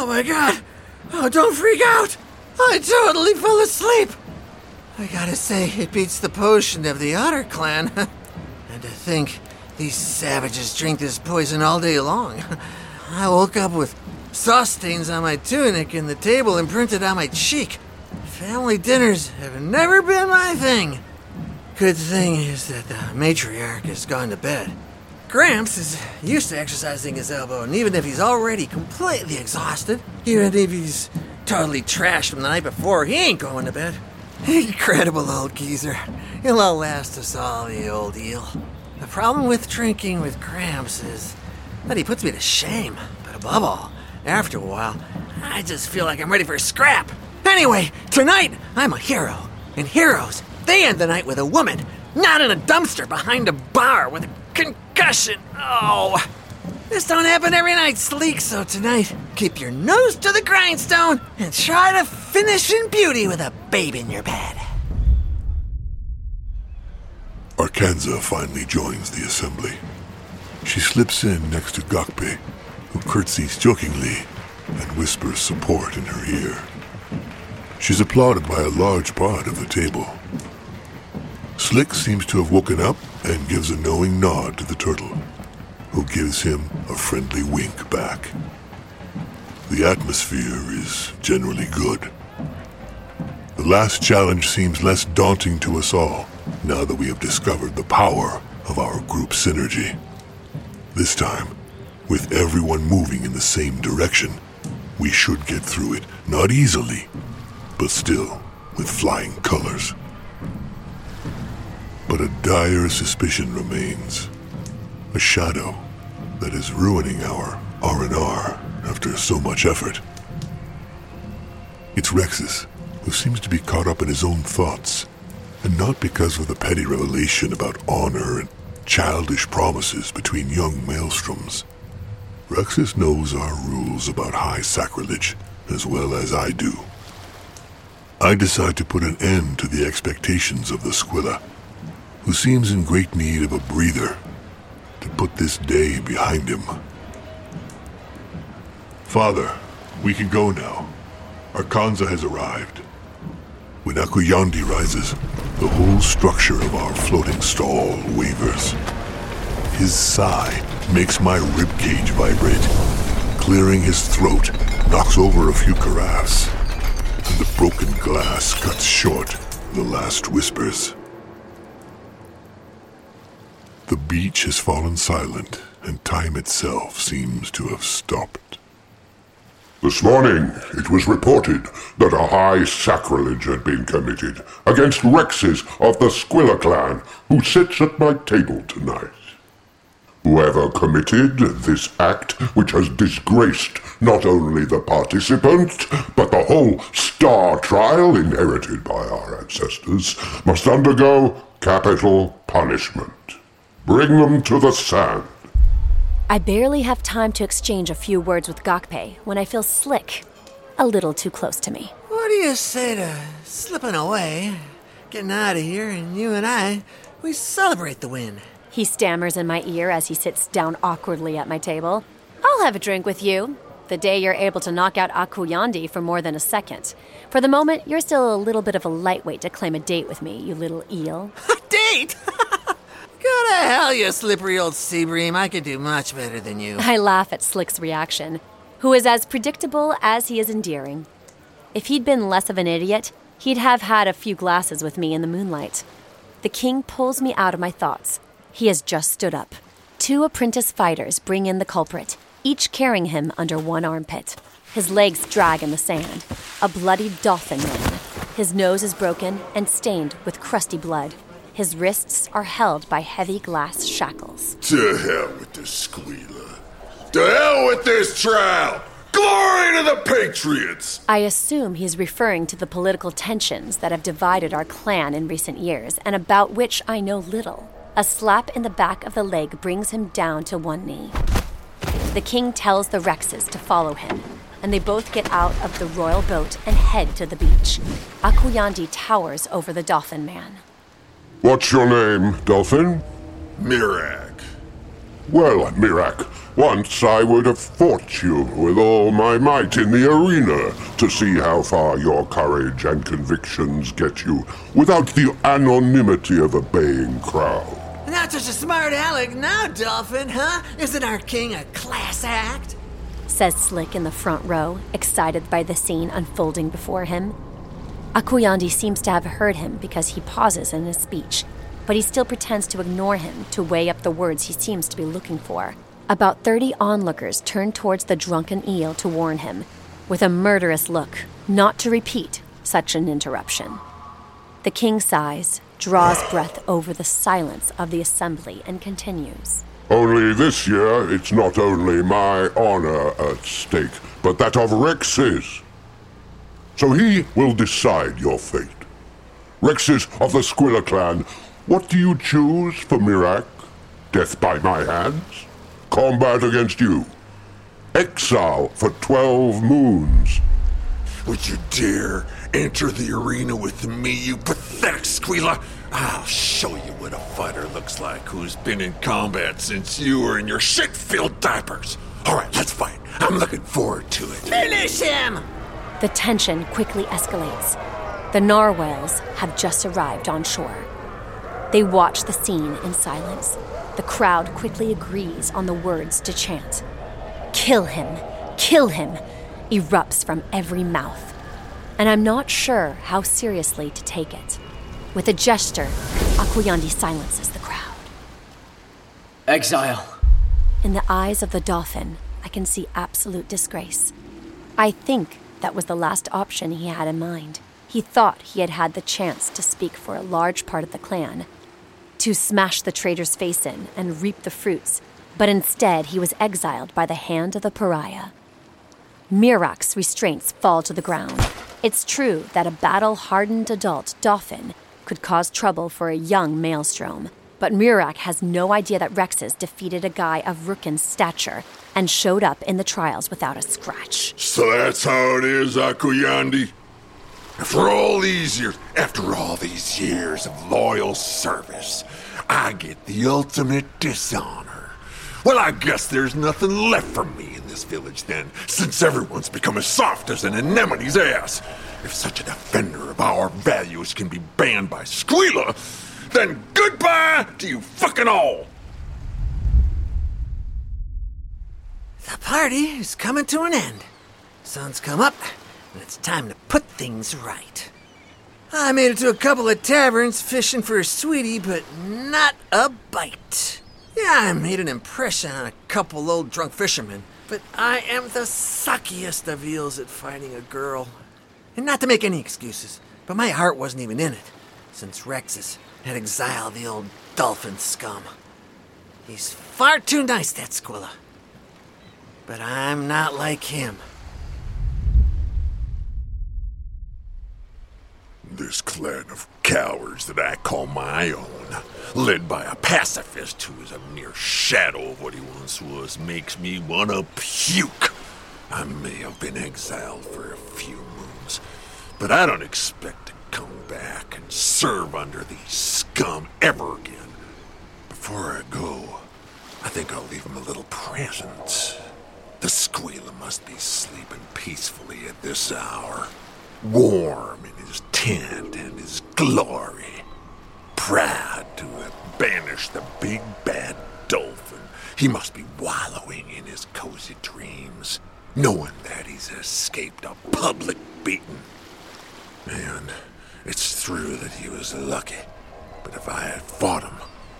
Oh my god! Oh, don't freak out! I totally fell asleep! I gotta say, it beats the potion of the Otter Clan. and to think these savages drink this poison all day long. I woke up with sauce stains on my tunic and the table imprinted on my cheek. Family dinners have never been my thing. Good thing is that the matriarch has gone to bed. Gramps is used to exercising his elbow, and even if he's already completely exhausted, even if he's totally trashed from the night before, he ain't going to bed. Incredible old geezer. He'll outlast us all, the old eel. The problem with drinking with Gramps is that he puts me to shame. But above all, after a while, I just feel like I'm ready for a scrap. Anyway, tonight, I'm a hero. And heroes, they end the night with a woman, not in a dumpster behind a bar with a concussion. Oh. This don't happen every night, Sleek, so tonight, keep your nose to the grindstone and try to finish in beauty with a babe in your bed. Arkanza finally joins the assembly. She slips in next to Gokpe, who curtsies jokingly and whispers support in her ear. She's applauded by a large part of the table. Slick seems to have woken up and gives a knowing nod to the turtle, who gives him a friendly wink back. The atmosphere is generally good. The last challenge seems less daunting to us all now that we have discovered the power of our group synergy. This time, with everyone moving in the same direction, we should get through it, not easily, but still with flying colors. But a dire suspicion remains. A shadow that is ruining our R&R after so much effort. It's Rexes, who seems to be caught up in his own thoughts, and not because of the petty revelation about honor and childish promises between young maelstroms. Rexes knows our rules about high sacrilege as well as I do. I decide to put an end to the expectations of the Squilla, who seems in great need of a breather to put this day behind him. Father, we can go now. Arkanza has arrived. When Akuyandi rises, the whole structure of our floating stall wavers. His sigh makes my ribcage vibrate. Clearing his throat knocks over a few carafes, and the broken glass cuts short the last whispers. The beach has fallen silent, and time itself seems to have stopped. This morning, it was reported that a high sacrilege had been committed against Rexes of the Squilla clan, who sits at my table tonight. Whoever committed this act, which has disgraced not only the participant, but the whole star trial inherited by our ancestors, must undergo capital punishment. Bring them to the sand. I barely have time to exchange a few words with Gokpe when I feel Slick a little too close to me. What do you say to slipping away, getting out of here, and you and I, we celebrate the win? He stammers in my ear as he sits down awkwardly at my table. I'll have a drink with you. The day you're able to knock out Akuyandi for more than a second. For the moment, you're still a little bit of a lightweight to claim a date with me, you little eel. A date? Go to hell, you slippery old sea bream. I could do much better than you. I laugh at Slick's reaction, who is as predictable as he is endearing. If he'd been less of an idiot, he'd have had a few glasses with me in the moonlight. The king pulls me out of my thoughts. He has just stood up. Two apprentice fighters bring in the culprit, each carrying him under one armpit. His legs drag in the sand. A bloody dolphin man. His nose is broken and stained with crusty blood. His wrists are held by heavy glass shackles. To hell with this squealer. To hell with this trial. Glory to the Patriots! I assume he's referring to the political tensions that have divided our clan in recent years and about which I know little. A slap in the back of the leg brings him down to one knee. The king tells the Rexes to follow him, and they both get out of the royal boat and head to the beach. Akuyandi towers over the dolphin man. What's your name, Dolphin? Mirak. Well, Mirak, Once I would have fought you with all my might in the arena to see how far your courage and convictions get you without the anonymity of a baying crowd. Not such a smart aleck now, Dolphin, huh? Isn't our king a class act? Says Slick in the front row, excited by the scene unfolding before him. Akuyandi seems to have heard him because he pauses in his speech, but he still pretends to ignore him to weigh up the words he seems to be looking for. About 30 onlookers turn towards the drunken eel to warn him, with a murderous look, not to repeat such an interruption. The king sighs, draws breath over the silence of the assembly, and continues. Only this year, it's not only my honor at stake, but that of Rexes. So he will decide your fate. Rexes of the Squilla clan, what do you choose for Mirak? Death by my hands? Combat against you? Exile for twelve moons? Would you dare enter the arena with me, you pathetic squealer? I'll show you what a fighter looks like who's been in combat since you were in your shit-filled diapers. All right, let's fight. I'm looking forward to it. Finish him! The tension quickly escalates. The narwhals have just arrived on shore. They watch the scene in silence. The crowd quickly agrees on the words to chant. Kill him! Kill him! erupts from every mouth. And I'm not sure how seriously to take it. With a gesture, Akuyandi silences the crowd. Exile. In the eyes of the dolphin, I can see absolute disgrace. I think that was the last option he had in mind. He thought he had had the chance to speak for a large part of the clan, to smash the traitor's face in and reap the fruits, but instead he was exiled by the hand of the pariah. Mirak's restraints fall to the ground. It's true that a battle hardened adult dolphin could cause trouble for a young maelstrom, but Mirak has no idea that Rexes defeated a guy of Rookin's stature and showed up in the trials without a scratch. So that's how it is, Akuyandi. After all these years, after all these years of loyal service, I get the ultimate dishonor. Well, I guess there's nothing left for me in this village then, since everyone's become as soft as an anemone's ass. If such a defender of our values can be banned by Squealer, then goodbye to you fucking all! The party is coming to an end. Sun's come up, and it's time to put things right. I made it to a couple of taverns fishing for a sweetie, but not a bite. Yeah, I made an impression on a couple old drunk fishermen, but I am the suckiest of eels at finding a girl. And not to make any excuses, but my heart wasn't even in it, since Rexes had exile the old dolphin scum. He's far too nice, that Squilla. But I'm not like him. This clan of cowards that I call my own, led by a pacifist who is a mere shadow of what he once was, makes me want to puke. I may have been exiled for a few moons, but I don't expect to come back and serve under these scum ever again. Before I go, I think I'll leave him a little present. The squealer must be sleeping peacefully at this hour, warm in his tent and his glory, proud to have banished the big bad dolphin. He must be wallowing in his cozy dreams, knowing that he's escaped a public beating. And it's true that he was lucky, but if I had fought him,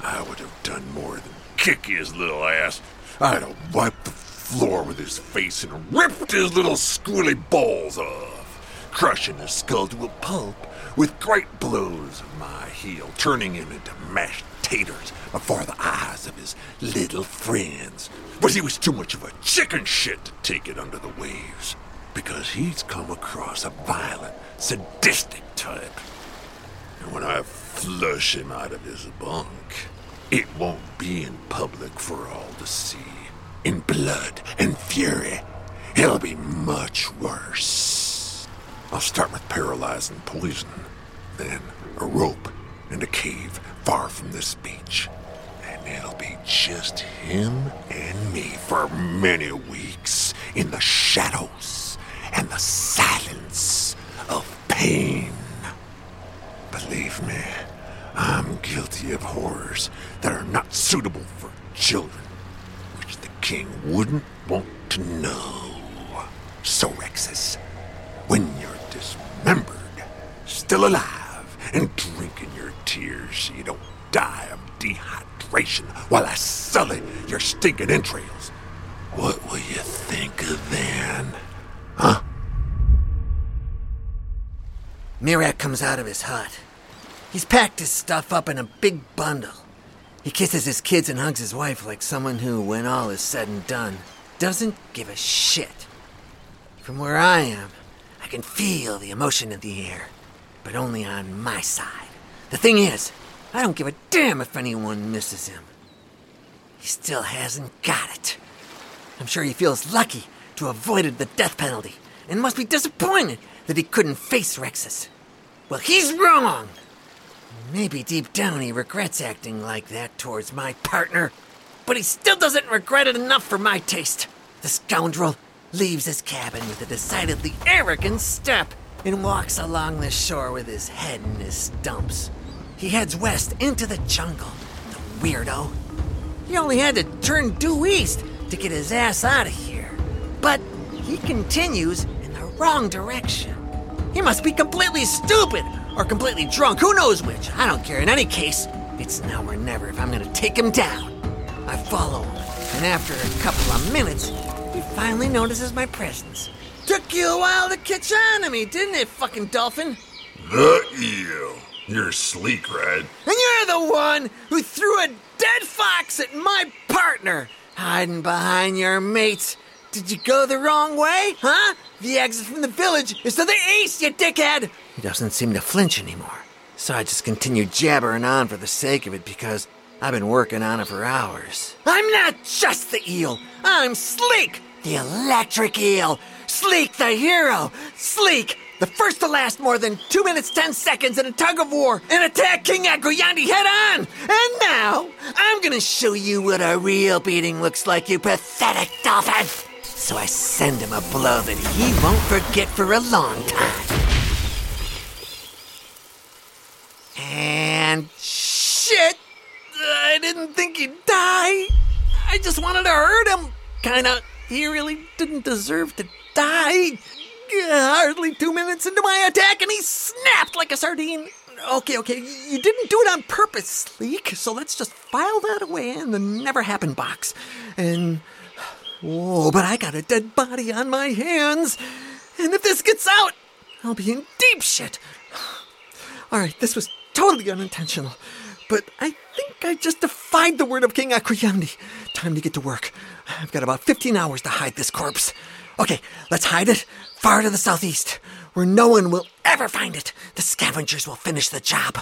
I would have done more than kick his little ass. I'd have wiped the floor with his face and ripped his little schooly balls off, crushing his skull to a pulp with great blows of my heel, turning him into mashed taters before the eyes of his little friends. But he was too much of a chicken shit to take it under the waves, because he's come across a violent, sadistic type. And when I flush him out of his bunk, it won't be in public for all to see. In blood and fury, it'll be much worse. I'll start with paralyzing poison, then a rope and a cave far from this beach. And It'll be just him and me for many weeks in the shadows and the silence of pain. Believe me, I'm guilty of horrors that are not suitable for children, which the king wouldn't want to know. So, Rexes, when you're dismembered, still alive, and drinking your tears so you don't die of dehydration while I sully your stinking entrails, what will you think of then? Mirak comes out of his hut. He's packed his stuff up in a big bundle. He kisses his kids and hugs his wife like someone who, when all is said and done, doesn't give a shit. From where I am, I can feel the emotion in the air, but only on my side. The thing is, I don't give a damn if anyone misses him. He still hasn't got it. I'm sure he feels lucky to have avoided the death penalty and must be disappointed that he couldn't face Rexes. Well, he's wrong! Maybe deep down he regrets acting like that towards my partner, but he still doesn't regret it enough for my taste. The scoundrel leaves his cabin with a decidedly arrogant step and walks along the shore with his head in his stumps. He heads west into the jungle, the weirdo. He only had to turn due east to get his ass out of here. But he continues wrong direction. He must be completely stupid or completely drunk. Who knows which? I don't care. In any case, it's now or never if I'm gonna take him down. I follow him, and after a couple of minutes, he finally notices my presence. Took you a while to catch on to me, didn't it, fucking dolphin? The eel. You're sleek, Red. And you're the one who threw a dead fox at my partner, hiding behind your mates. Did you go the wrong way, huh? The exit from the village is to the east, you dickhead! He doesn't seem to flinch anymore, so I just continue jabbering on for the sake of it because I've been working on it for hours. I'm not just the eel, I'm Sleek, the electric eel. Sleek, the hero. Sleek, the first to last more than 2 minutes 10 seconds in a tug of war and attack King Akuyandi head on! And now, I'm gonna show you what a real beating looks like, you pathetic dolphin! So I send him a blow that he won't forget for a long time. And shit! I didn't think he'd die. I just wanted to hurt him. Kinda. He really didn't deserve to die. Hardly two minutes into my attack, and he snapped like a sardine. Okay, okay, you didn't do it on purpose, Sleek, so let's just file that away in the never happened box. And. Whoa, but I got a dead body on my hands. And if this gets out, I'll be in deep shit. Alright, this was totally unintentional. But I think I just defied the word of King Akuyandi. Time to get to work. I've got about 15 hours to hide this corpse. Okay, let's hide it far to the southeast, where no one will ever find it. The scavengers will finish the job.